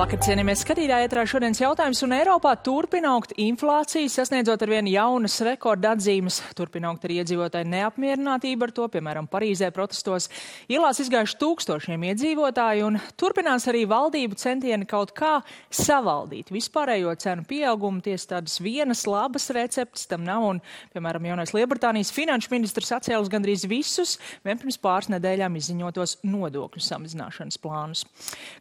Labvakar, cienījamies skatītāji, ietrā šodienas jautājums, un Eiropā turpina augt inflācija, sasniedzot ar vien jaunas rekorda atzīmes. Turpina augt arī iedzīvotāju neapmierinātība ar to, piemēram, Parīzē protestos. Ielās izgājuši tūkstošiem iedzīvotāju, un turpinās arī valdību centieni kaut kā savaldīt vispārējo cenu pieaugumu. Tiesa tādas vienas labas receptes tam nav, un, piemēram, jaunais Lielbritānijas finanšu ministrs atcēlis gandrīz visus vien pirms pāris nedēļām izziņotos nodokļu samazināšanas plānus.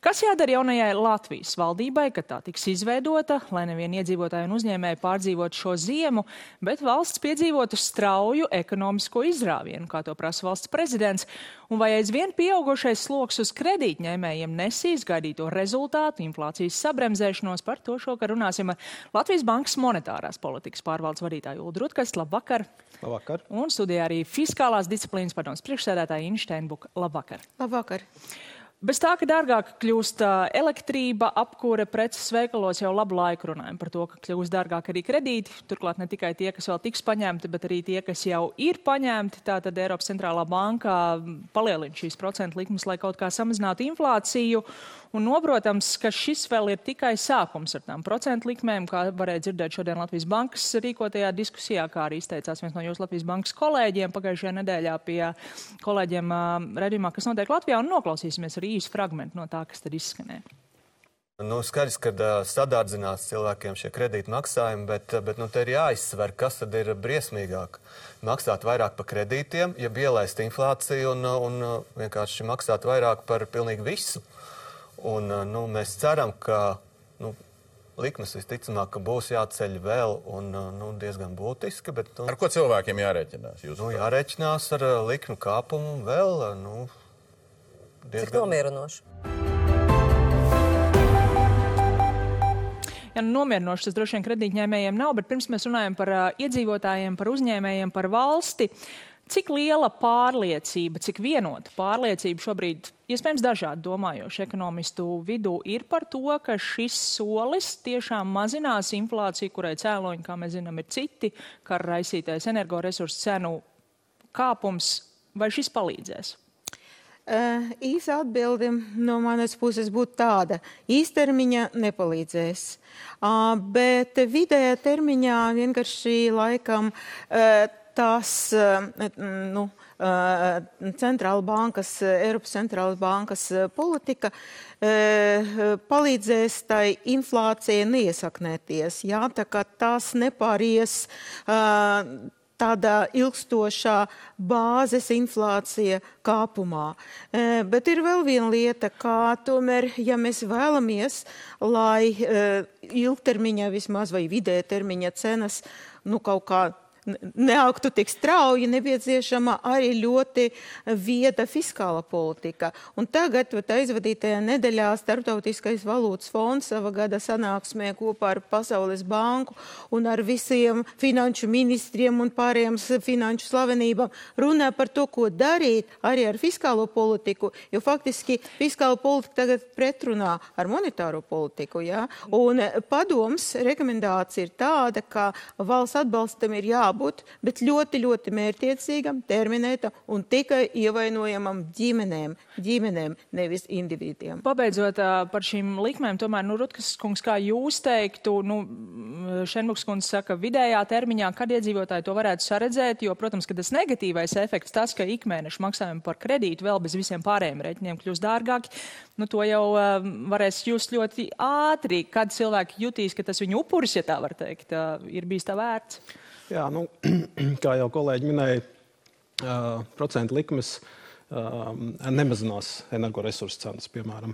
Kas jādara jaunajai Latvijas valdībai, ka tā tiks izveidota, lai nevien iedzīvotāji un uzņēmēji pārdzīvotu šo ziemu, bet valsts piedzīvotu strauju ekonomisko izrāvienu, kā to prasa valsts prezidents, un vai aizvien pieaugušais sloks uz kredītņēmējiem nesīs gaidīto rezultātu, inflācijas sabremzēšanos. Par to šokar runāsim ar Latvijas Bankas monetārās politikas pārvaldes vadītāju Uldu Rutkastu. Labvakar! Labvakar! Un studijā arī fiskālās disciplīnas padomas priekšsēdētāja Inšteinbuka. Labvakar! Labvakar! Bez tā, ka dārgāk kļūst elektrība, apkūre, preces veikalos jau labu laiku runājam par to, ka kļūst dārgāk arī kredīti. Turklāt ne tikai tie, kas vēl tiks paņemti, bet arī tie, kas jau ir paņemti. Tātad Eiropas centrālā banka palielina šīs procentu likmes, lai kaut kā samazinātu inflāciju. Un noprotams, ka šis vēl ir tikai sākums ar tām procentu likmēm, kā varēja dzirdēt šodien Latvijas bankas rīkotajā diskusijā, kā arī izteicās viens no jūsu Latvijas bankas kolēģiem pagājušajā nedēļā pie kolēģiem uh, redzījumā, kas notiek Latvijā, un noklausīsimies arī īsu fragmentu no tā, kas tad izskanēja. Nu, skaidrs, ka uh, sadārdzinās cilvēkiem šie kredīti maksājumi, bet, bet nu, te ir jāizsver, kas tad ir briesmīgāk. Maksāt vairāk par kredītiem, ja ielaist inflāciju un, un vienkārši maksāt vairāk par pilnīgi visu. Un, nu, mēs ceram, ka nu, likmes visticamāk būs jāceļ vēl un nu, diezgan būtiski. Bet, nu, ar ko cilvēkiem jārēķinās? Nu, jārēķinās ar likmu kāpumu vēl. Nu, diezgan... Cik nomierinoši? Ja, nu, nomierinoši tas droši vien kredītņēmējiem nav, bet pirms mēs runājam par uh, iedzīvotājiem, par uzņēmējiem, par valsti, cik liela pārliecība, cik vienota pārliecība šobrīd iespējams dažādi domājoši ekonomistu vidū ir par to, ka šis solis tiešām mazinās inflāciju, kurai cēloņi, kā mēs zinām, ir citi, kā raisītais energoresursu cenu kāpums, vai šis palīdzēs? Uh, īsa atbilde no manas puses būtu tāda. Īstermiņā nepalīdzēs, uh, bet vidējā termiņā vienkārši laikam uh, tās nu, Eh, centrāla bankas, Eiropas centrāla bankas eh, politika eh, palīdzēs tai inflācijai neiesaknēties. Jā, tā kā tās nepāries tādā ilgstošā bāzes inflācija kāpumā. E, bet ir vēl viena lieta, kā tomēr, ja mēs vēlamies, lai e, ilgtermiņā vismaz vai vidē termiņa cenas nu, kaut kā neaugtu tik strauji, nepieciešama arī ļoti vieda fiskāla politika. Un tagad, aizvadītajā nedēļā, Startautiskais valūtas fonds sava gada sanāksmē kopā ar Pasaules banku un ar visiem finanšu ministriem un pārējiem finanšu slavenībām runā par to, ko darīt arī ar fiskālo politiku, jo faktiski fiskāla politika tagad pretrunā ar monetāro politiku. Ja? Un padoms rekomendācija ir tāda, ka valsts atbalstam ir jābūt jābūt, bet ļoti, ļoti mērķiecīgam, terminētam un tikai ievainojamam ģimenēm, ģimenēm nevis individiem. Pabeidzot par šīm likmēm, tomēr, nu, Rutkas kungs, kā jūs teiktu, nu, Šenbuks kungs saka, vidējā termiņā, kad iedzīvotāji to varētu saredzēt, jo, protams, ka tas negatīvais efekts, tas, ka ikmēneša maksājumi par kredītu vēl bez visiem pārējiem rēķiniem kļūst dārgāki, nu, to jau uh, varēs just ļoti ātri, kad cilvēki jutīs, ka tas viņu upuris, ja tā var teikt, uh, ir bijis tā vērts. Jā, nu, kā jau kolēģi minēja, uh, procentu likmes uh, nemazinās energoresursu cenas, piemēram.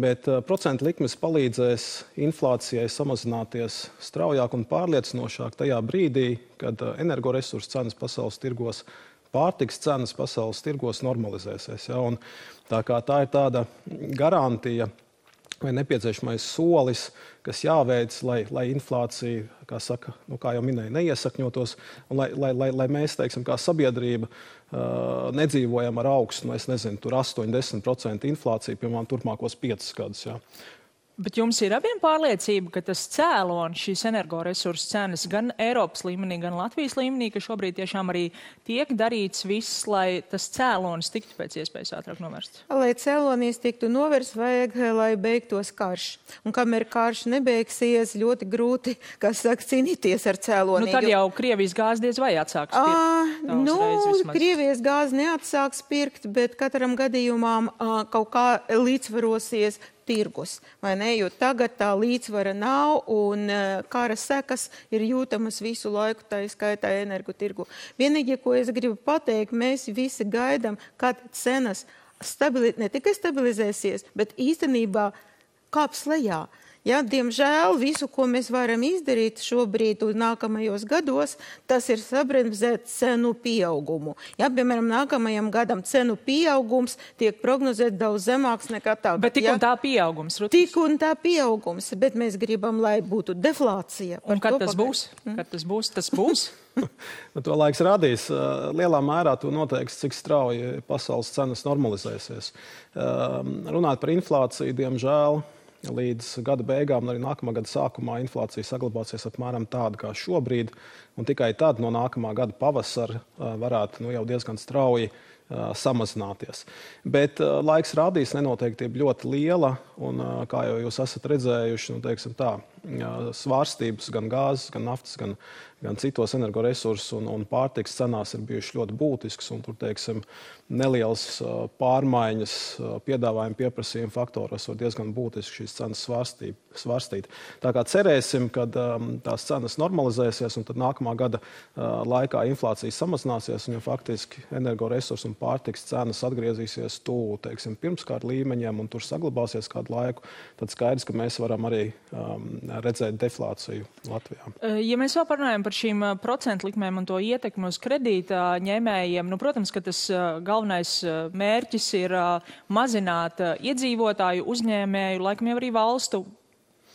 Bet uh, procentu likmes palīdzēs inflācijai samazināties straujāk un pārliecinošāk tajā brīdī, kad uh, energoresursu cenas pasaules tirgos, pārtiks cenas pasaules tirgos normalizēsies. Ja? Un tā, tā ir tāda garantija vai nepieciešamais solis, kas jāveic, lai, lai inflācija, kā, saka, nu, kā jau minēju, neiesakņotos, un lai, lai, lai, lai mēs, teiksim, kā sabiedrība, uh, nedzīvojam ar augstu, nu, nezinu, 8-10% inflāciju, piemēram, turpmākos 5 gadus. Ja. Bet jums ir abiem pārliecība, ka tas cēlonis, šīs energoresursu cenas gan Eiropas līmenī, gan Latvijas līmenī, ka šobrīd tiešām arī tiek darīts viss, lai tas cēlonis tiktu pēc iespējas ātrāk novērsts? Lai cēlonis tiktu novērsts, vajag, lai beigtos karš. Un kamēr karš nebeigsies, ļoti grūti, kas saka, cīnīties ar cēloni. Nu, tad jau Krievijas gāzi diez vai atsāks pirkt. À, nu, Krievijas gāzi neatsāks pirkt, bet katram gadījumam à, kaut kā līdzvarosies tirgus. Jo tagad tā līdzsvara nav un uh, kara sekas ir jūtamas visu laiku, tā izskaitā energotirgu. Vienīgie, ko es gribu pateikt, mēs visi gaidām, kad cenas stabili ne tikai stabilizēsies, bet īstenībā kāps lejā. Ja, diemžēl visu, ko mēs varam izdarīt šobrīd un nākamajos gados, tas ir sabremzēt cenu pieaugumu. Ja, piemēram, nākamajam gadam cenu pieaugums tiek prognozēts daudz zemāks nekā tagad. Bet tik ja? un tā pieaugums, Rutis. Tik un tā pieaugums, bet mēs gribam, lai būtu deflācija. Un kad tas, būs? Mm. kad tas būs? Tas būs? nu, to laiks radīs. Lielā mērā to noteiks, cik strauji pasaules cenas normalizēsies. Runāt par inflāciju, diemžēl līdz gada beigām, arī nākamā gada sākumā inflācija saglabāsies apmēram tāda kā šobrīd. Tikai tad no nākamā gada pavasara varētu nu, jau diezgan strauji samazināties. Bet laiks rādīs, nenoteiktība ļoti liela. Un, kā jau jūs esat redzējuši, nu, tā, svārstības gan gāzes, gan naftas, gan, gan citos energoresursu un, un pārtiks cenās ir bijušas ļoti būtiskas. Tur, teiksim, nelielas pārmaiņas piedāvājuma pieprasījuma faktoros var diezgan būtiski šīs cenas svārstīt. svārstīt. Tā kā cerēsim, ka tās cenas normalizēsies un tad nākamā gada laikā inflācija samazināsies un ja faktiski energoresursu un pārtiks cenas atgriezīsies tuvu pirmskārt līmeņiem un tur saglabāsies kādu laiku, tad skaidrs, ka mēs varam arī um, redzēt deflāciju Latvijā. Ja mēs vēl parunājam par šīm procentu likmēm un to ietekmi uz kredīta ņēmējiem, nu, protams, ka tas galvenais mērķis ir mazināt iedzīvotāju, uzņēmēju, laikam jau arī valstu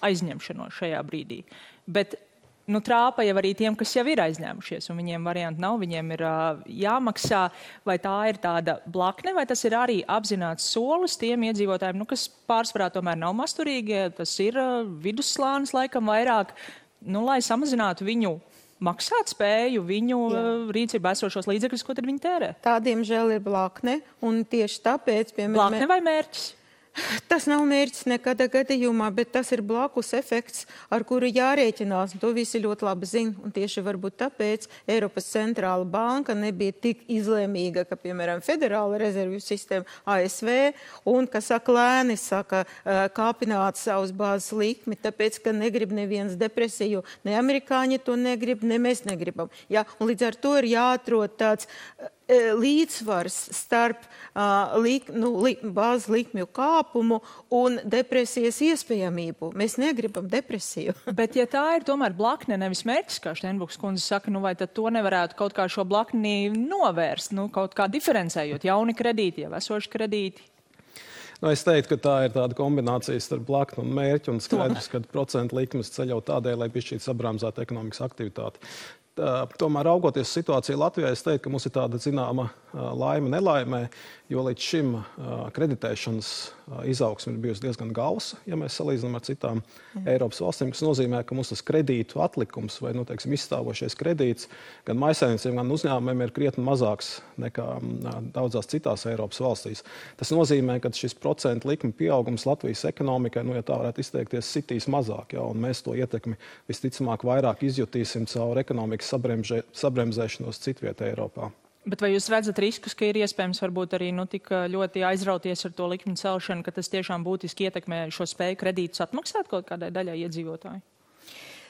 aizņemšanos šajā brīdī. Bet nu, trāpa jau arī tiem, kas jau ir aizņēmušies, un viņiem variantu nav, viņiem ir uh, jāmaksā. Vai tā ir tāda blakne, vai tas ir arī apzināts solis tiem iedzīvotājiem, nu, kas pārsvarā tomēr nav masturīgie, tas ir uh, vidusslānis laikam vairāk, nu, lai samazinātu viņu maksāt spēju viņu Jā. rīcībā esošos līdzekļus, ko tad viņi tērē. Tā, diemžēl, ir blakne, un tieši tāpēc, piemēram, blakne vai mērķis? Tas nav mērķis nekādā gadījumā, bet tas ir blakus efekts, ar kuru jārēķinās. To visi ļoti labi zina. Un tieši varbūt tāpēc Eiropas centrāla banka nebija tik izlēmīga, ka, piemēram, Federāla rezervju sistēma ASV un, kas saka, lēni saka, kāpināt savus bāzes likmi, tāpēc, ka negrib neviens depresiju. Ne amerikāņi to negrib, ne mēs negribam. Ja? Un līdz ar to ir jāatrod tāds līdzsvars starp uh, lik, nu, li, bāzes likmju kāpumu un depresijas iespējamību. Mēs negribam depresiju. Bet, ja tā ir tomēr blakne, nevis mērķis, kā Steinbuks kundze saka, nu vai tad to nevarētu kaut kā šo blakni novērst, nu kaut kā diferencējot jauni kredīti, jau esoši kredīti? Nu, es teiktu, ka tā ir tāda kombinācija starp blakni un mērķi. Un skaidrs, ka procentu likmes ceļ jau tādēļ, lai piešķirtu sabrāmzētu ekonomikas aktivitāti. Tomēr, raugoties situāciju Latvijā, es teiktu, ka mums ir tāda zināma laime, nelaimē, jo līdz šim kreditēšanas izaugsme ir bijusi diezgan gausa, ja mēs salīdzinām ar citām mm. Eiropas valstīm, kas nozīmē, ka mums tas kredītu atlikums vai nu, teiksim, izstāvošais kredīts gan maisainiciem, gan uzņēmumiem ir krietni mazāks nekā daudzās citās Eiropas valstīs. Tas nozīmē, ka šis procentu likuma pieaugums Latvijas ekonomikai, nu, ja tā varētu izteikties, sitīs mazāk, ja, un mēs to ietekmi visticamāk vairāk izjutīsim caur ekonomikas sabremzēšanos citvietā Eiropā. Bet vai jūs redzat riskus, ka ir iespējams varbūt arī nu, tik ļoti aizrauties ar to likmi celšanu, ka tas tiešām būtiski ietekmē šo spēju kredītus atmaksāt kaut kādai daļai iedzīvotāju?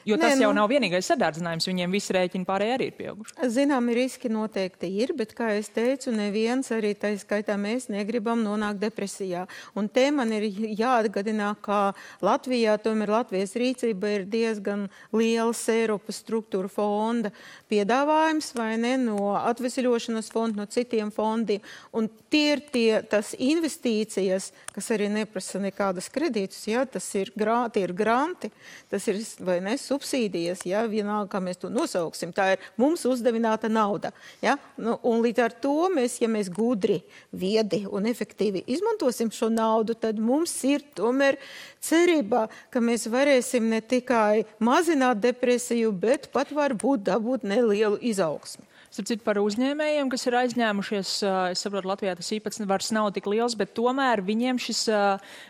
Jo Nē, tas jau nu, nav vienīgais sadārdzinājums, viņiem visi rēķini pārējie arī ir pieauguši. Zināmi riski noteikti ir, bet, kā es teicu, neviens arī tā skaitā mēs negribam nonākt depresijā. Un te man ir jāatgadinā, ka Latvijā, tomēr Latvijas rīcība ir diezgan liels Eiropas struktūra fonda piedāvājums, vai ne, no atvesļošanas fonda, no citiem fondiem. Un tie ir tie, tas investīcijas, kas arī neprasa nekādas kredītus, jā, tas ir, grā, ir granti, tas ir, vai ne, subsīdijas, ja, vienalga, kā mēs to nosauksim, tā ir mums uzdevināta nauda. Ja? Nu, un līdz ar to mēs, ja mēs gudri, viedi un efektīvi izmantosim šo naudu, tad mums ir tomēr cerība, ka mēs varēsim ne tikai mazināt depresiju, bet pat varbūt dabūt nelielu izaugsmu. Starp par uzņēmējiem, kas ir aizņēmušies, es saprotu, Latvijā tas īpatsvars nav tik liels, bet tomēr viņiem šis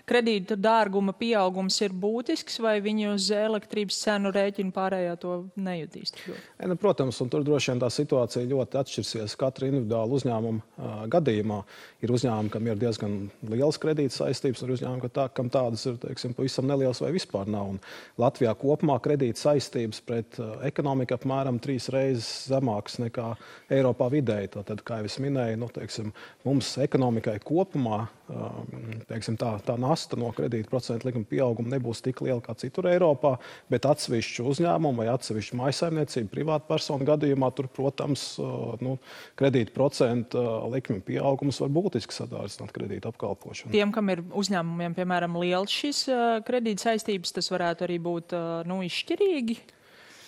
kredīta dārguma pieaugums ir būtisks, vai viņi uz elektrības cenu rēķinu pārējā to nejutīs? E, nu, protams, un tur droši vien tā situācija ļoti atšķirsies katra individuāla uzņēmuma gadījumā. Ir uzņēmumi, kam ir diezgan liels kredīta saistības, un uzņēmumi, tā, kam tādas ir teiksim, pavisam nelielas vai vispār nav. Un Latvijā kopumā kredīta saistības pret ekonomiku apmēram trīs reizes zemākas nekā Eiropā vidēji. Tad, kā jau es minēju, nu, teiksim, mums ekonomikai kopumā um, teiksim, tā, tā nasta no kredīta procentu likuma pieauguma nebūs tik liela kā citur Eiropā, bet atsevišķu uzņēmumu vai atsevišķu maisaimniecību privātpersonu gadījumā tur, protams, uh, nu, kredīta procentu uh, likuma pieaugums var būtiski sadārdzināt kredīta apkalpošanu. Tiem, kam ir uzņēmumiem, piemēram, liels šis uh, kredīta saistības, tas varētu arī būt nu, izšķirīgi.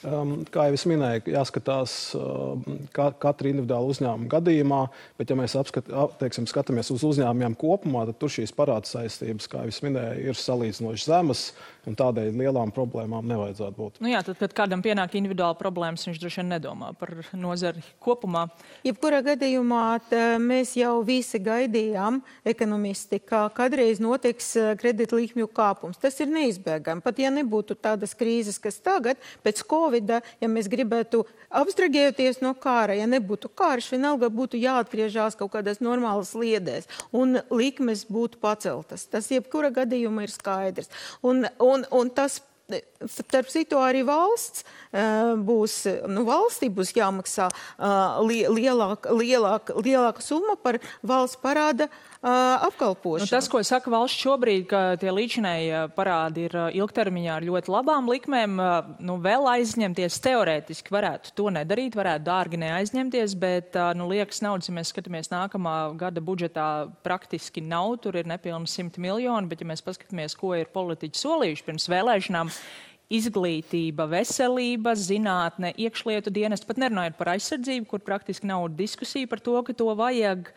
Um, kā jau es minēju, jāskatās uh, ka, katra individuāla uzņēmuma gadījumā, bet, ja mēs apskat, teiksim, skatāmies uz uzņēmumiem kopumā, tad tur šīs parāda saistības, kā jau es minēju, ir salīdzinoši zemas un tādēļ lielām problēmām nevajadzētu būt. Nu jā, tad, kad kādam pienāk individuāla problēmas, viņš droši vien nedomā par nozari kopumā. Jebkurā gadījumā mēs jau visi gaidījām, ekonomisti, ka kādreiz notiks uh, kredītlīkmju kāpums. Tas ir neizbēgami. Pat ja nebūtu tādas krīzes, kas tagad pēc COVID Covid, ja mēs gribētu abstragējoties no kāra, ja nebūtu karš, vienalga būtu jāatgriežās kaut kādās normālas sliedēs un likmes būtu paceltas. Tas jebkura gadījuma ir skaidrs. Un, un, un tas Starp citu, arī valsts būs, nu, valstī būs jāmaksā lielāka, lielāka, lielāka summa par valsts parāda apkalpošanu. Nu, tas, ko saka valsts šobrīd, ka tie līdzinēji parādi ir ilgtermiņā ar ļoti labām likmēm, nu, vēl aizņemties. Teorētiski varētu to nedarīt, varētu dārgi neaizņemties, bet, nu, liekas naudas, ja mēs skatāmies nākamā gada budžetā, praktiski nav, tur ir nepilni 100 miljoni, bet ja mēs paskatāmies, ko ir politiķi solījuši pirms vēlēšanām, izglītība, veselība, zinātne, iekšlietu dienas, pat nerunājot par aizsardzību, kur praktiski nav diskusija par to, ka to vajag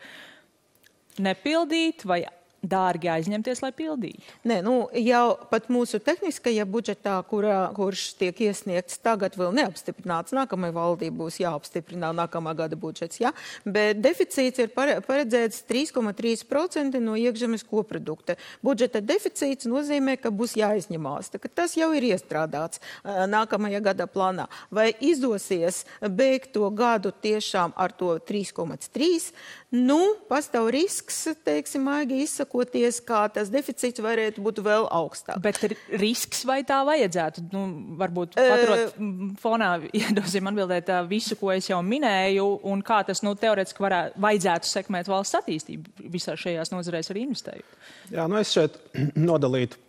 nepildīt vai dārgi aizņemties, lai pildītu? Nē, nu, jau pat mūsu tehniskajā budžetā, kurā, kurš tiek iesniegts tagad, vēl neapstiprināts. Nākamajai valdībai būs jāapstiprina nākamā gada budžets. Ja? Bet deficīts ir paredzēts 3,3% no iekšzemes koprodukta. Budžeta deficīts nozīmē, ka būs jāizņemās. Tas jau ir iestrādāts nākamajā gada plānā. Vai izdosies beigt to gadu tiešām ar to 3,3%? Nu, pastāv risks, teiksim, maigi izsakoties, kā tas deficīts varētu būt vēl augstāks. Bet risks vai tā vajadzētu? Nu, varbūt paturot uh, fonā, iedosim atbildēt visu, ko es jau minēju, un kā tas nu, teorētiski varētu, vajadzētu sekmēt valsts attīstību visā šajās nozarēs arī investējot. Jā, nu es šeit nodalītu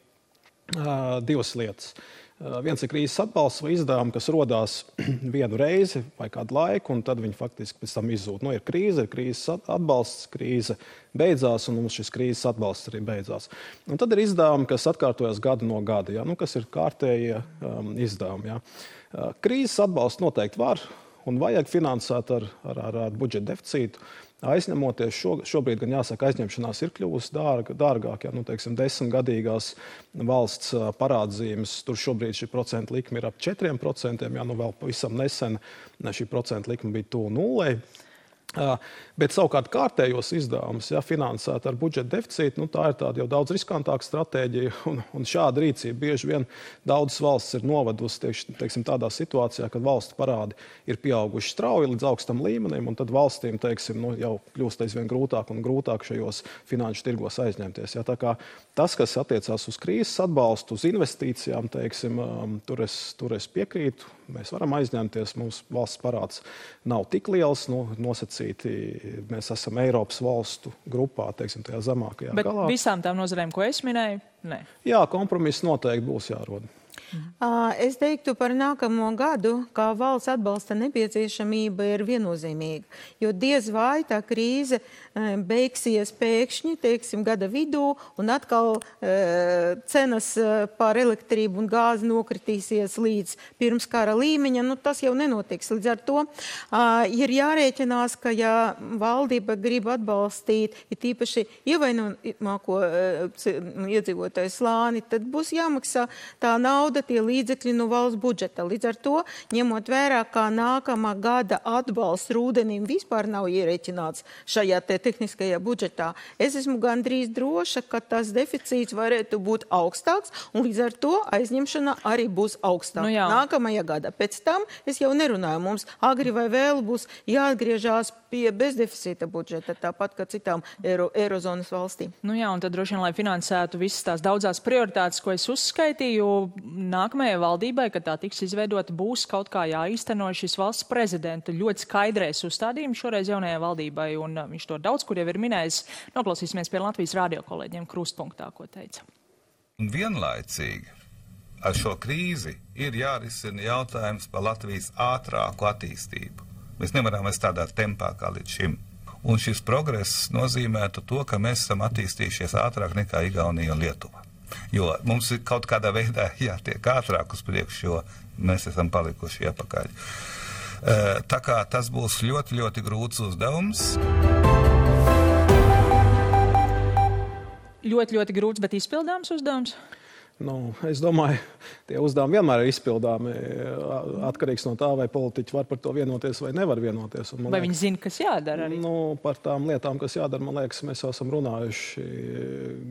uh, divas lietas. Uh, viens ir krīzes atbalsts vai izdevumi, kas radās vienu reizi vai kādu laiku, un tad viņi faktiski pēc tam izzūd. Nu, ir krīze, ir krīzes atbalsts, krīze beidzās, un mums šis krīzes atbalsts arī beidzās. Un tad ir izdevumi, kas atkārtojas gadu no gada, ja? nu, kas ir kārtējie um, izdevumi. Ja? Uh, krīzes atbalstu noteikti var un vajag finansēt ar, ar, ar, ar budžeta deficītu aizņemoties. Šo, šobrīd, gan jāsaka, aizņemšanās ir kļuvusi dārga, dārgāk. Ja, nu, teiksim, desmitgadīgās valsts parādzīmes, tur šobrīd šī procentu likme ir ap 4%. Ja, nu, vēl pavisam nesen šī procentu likme bija tuvu nulei. Bet savukārt kārtējos izdevumus, ja finansēt ar budžeta deficītu, nu, tā ir tāda jau daudz riskantāka stratēģija. Un, un šāda rīcība bieži vien daudzas valstis ir novedusi teiksim, teiksim, tādā situācijā, kad valsts parādi ir pieauguši strauji līdz augstam līmenim, un tad valstīm teiksim, nu, jau kļūst aizvien grūtāk un grūtāk šajos finanšu tirgos aizņemties. Ja, tas, kas attiecās uz krīzes atbalstu, uz investīcijām, teiksim, tur, es, tur es piekrītu. Mēs varam aizņemties, mūsu valsts parāds nav tik liels, nu, nosacīti mēs esam Eiropas valstu grupā, teiksim, tajā zemākajā Bet galā. visām tām nozarēm, ko es minēju, ne. Jā, kompromiss noteikti būs jārod. Es teiktu par nākamo gadu, kā valsts atbalsta nepieciešamība ir viennozīmīga, jo diez vai tā krīze beigsies pēkšņi, teiksim, gada vidū, un atkal cenas par elektrību un gāzi nokritīsies līdz pirms kara līmeņa. Nu, tas jau nenotiks. Līdz ar to ir jārēķinās, ka ja valdība grib atbalstīt, ir tīpaši ievainojamāko uh, iedzīvotāju slāni, tad būs jāmaksā tā nauda, tie līdzekļi no valsts budžeta. Līdz ar to, ņemot vērā, kā nākamā gada atbalsts rūdenim vispār nav ierēķināts šajā te tehniskajā budžetā, es esmu gandrīz droša, ka tas deficīts varētu būt augstāks, un līdz ar to aizņemšana arī būs augstāka nu jā. nākamajā gadā. Pēc tam es jau nerunāju, mums agri vai vēl būs jāatgriežās pie bezdeficīta budžeta, tāpat kā citām Eiro, Eirozonas valstīm. Nu jā, un tad droši vien, lai finansētu visas tās daudzās prioritātes, ko es uzskaitīju, nākamajai valdībai, kad tā tiks izveidota, būs kaut kā jāīsteno šis valsts prezidenta ļoti skaidrais uzstādījums šoreiz jaunajai valdībai, un uh, viņš to daudz kur jau ir minējis. Noklausīsimies pie Latvijas radio kolēģiem krustpunktā, ko teica. Un vienlaicīgi ar šo krīzi ir jārisina jautājums par Latvijas ātrāku attīstību. Mēs nevaram vairs tādā tempā kā līdz šim. Un šis progress nozīmētu to, ka mēs esam attīstījušies ātrāk nekā Igaunija un Lietuva. Jo mums ir kaut kādā veidā jātiek ātrāk uz priekšu, jo mēs esam palikuši iepakaļ. Tā kā tas būs ļoti, ļoti grūts uzdevums. Ļoti, ļoti grūts, bet izpildāms uzdevums. Nu, es domāju, tie uzdevumi vienmēr ir izpildāmi. Atkarīgs no tā, vai politiķi var par to vienoties vai nevar vienoties. Un, vai liekas, viņi zina, kas jādara? Arī? Nu, par tām lietām, kas jādara, man liekas, mēs jau esam runājuši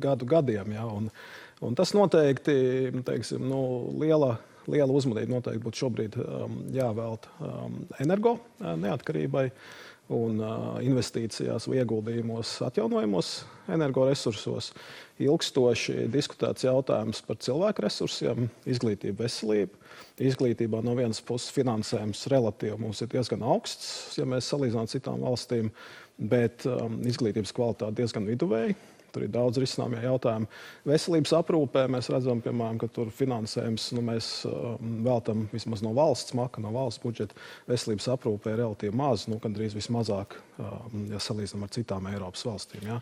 gadu gadiem. Ja, un, un tas noteikti teiksim, nu, liela. Liela uzmanība noteikti būtu šobrīd um, jāvelta um, energo neatkarībai. Uh, un investīcijās vai ieguldījumos atjaunojamos energoresursos. Ilgstoši diskutēts jautājums par cilvēku resursiem, izglītību, veselību. Izglītībā no vienas puses finansējums relatīvi mums ir diezgan augsts, ja mēs salīdzinām citām valstīm, bet um, izglītības kvalitāte diezgan viduvēja. Tur ir daudz risināmie jautājumi. Veselības aprūpē mēs redzam, piemēram, ka tur finansējums nu, mēs um, veltam vismaz no valsts maka, no valsts budžeta. Veselības aprūpē ir relatīvi maz, nu, gandrīz vismazāk, um, ja salīdzinām ar citām Eiropas valstīm. Ja.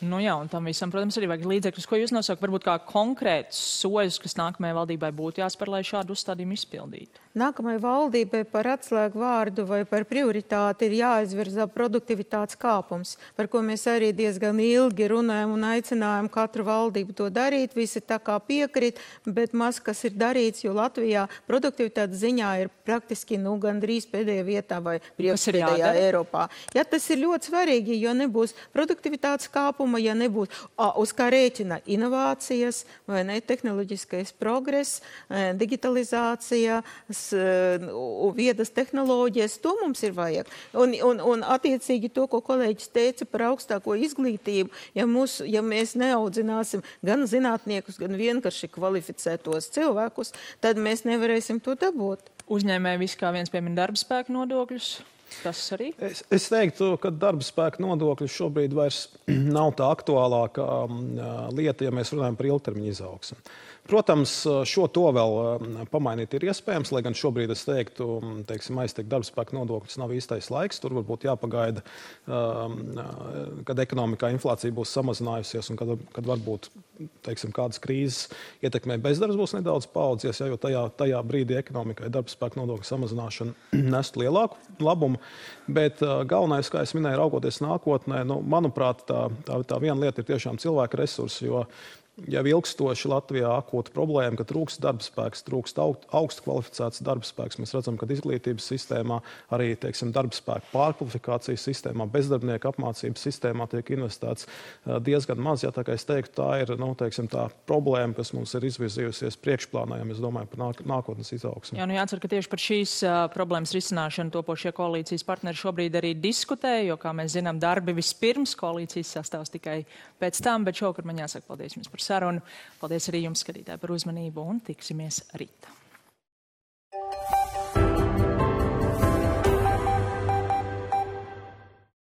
Nu jā, un tam visam, protams, arī vajag līdzekļus. Ko jūs nosaukat, varbūt kā konkrētus soļus, kas nākamajai valdībai būtu jāspēr, lai šādu uzstādījumu izpildītu? Nākamajai valdībai par atslēgu vārdu vai par prioritāti ir jāizvirza produktivitātes kāpums, par ko mēs arī diezgan ilgi runājam un aicinājam katru valdību to darīt. Visi tā kā piekrīt, bet maz kas ir darīts, jo Latvijā produktivitātes ziņā ir praktiski nu, gandrīz pēdējā vietā vai priekšpēdējā Eiropā. Ja tas ir ļoti svarīgi, jo nebūs produktivitātes kāpuma ieguvuma, ja nebūs uz kā rēķina inovācijas, vai ne, tehnoloģiskais progress, e, digitalizācija, viedas tehnoloģijas, to mums ir vajag. Un, un, un attiecīgi to, ko kolēģis teica par augstāko izglītību, ja, mūs, ja mēs neaudzināsim gan zinātniekus, gan vienkārši kvalificētos cilvēkus, tad mēs nevarēsim to dabūt. Uzņēmēji visu kā viens piemin darba spēku nodokļus. Tas arī? Es, es teiktu, ka darba spēka nodokļi šobrīd vairs nav tā aktuālākā lieta, ja mēs runājam par ilgtermiņa izaugsmu. Protams, šo to vēl pamainīt ir iespējams, lai gan šobrīd es teiktu, teiksim, aizteikt darbspēka nodokļus nav īstais laiks. Tur varbūt jāpagaida, kad ekonomikā inflācija būs samazinājusies un kad, kad varbūt teiksim, kādas krīzes ietekmē bezdarbs būs nedaudz paaudzies, ja, jo tajā, tajā brīdī ekonomikai darbspēka nodokļu samazināšana nestu lielāku labumu. Bet galvenais, kā jau minēju, raugoties nākotnē, nu, manuprāt, tā, tā, tā viena lieta ir tiešām cilvēka resursi. Jo jau ilgstoši Latvijā akūta problēma, ka trūkst darba spēks, trūkst augstu kvalificēts darba spēks. Mēs redzam, ka izglītības sistēmā, arī teiksim, darba spēka pārkvalifikācijas sistēmā, bezdarbnieku apmācības sistēmā tiek investēts diezgan maz. Ja, tā, teiktu, tā ir nu, teiksim, tā problēma, kas mums ir izvirzījusies priekšplānā, ja mēs domājam par nāk, nākotnes izaugsmu. Jā, nu jācer, ka tieši par šīs uh, problēmas risināšanu topošie koalīcijas partneri šobrīd arī diskutē, jo, kā mēs zinām, darbi vispirms koalīcijas sastāvs tikai pēc tam, bet šovakar man jāsaka paldies jums par sarunu. Paldies arī jums, skatītāji, par uzmanību un tiksimies rīt.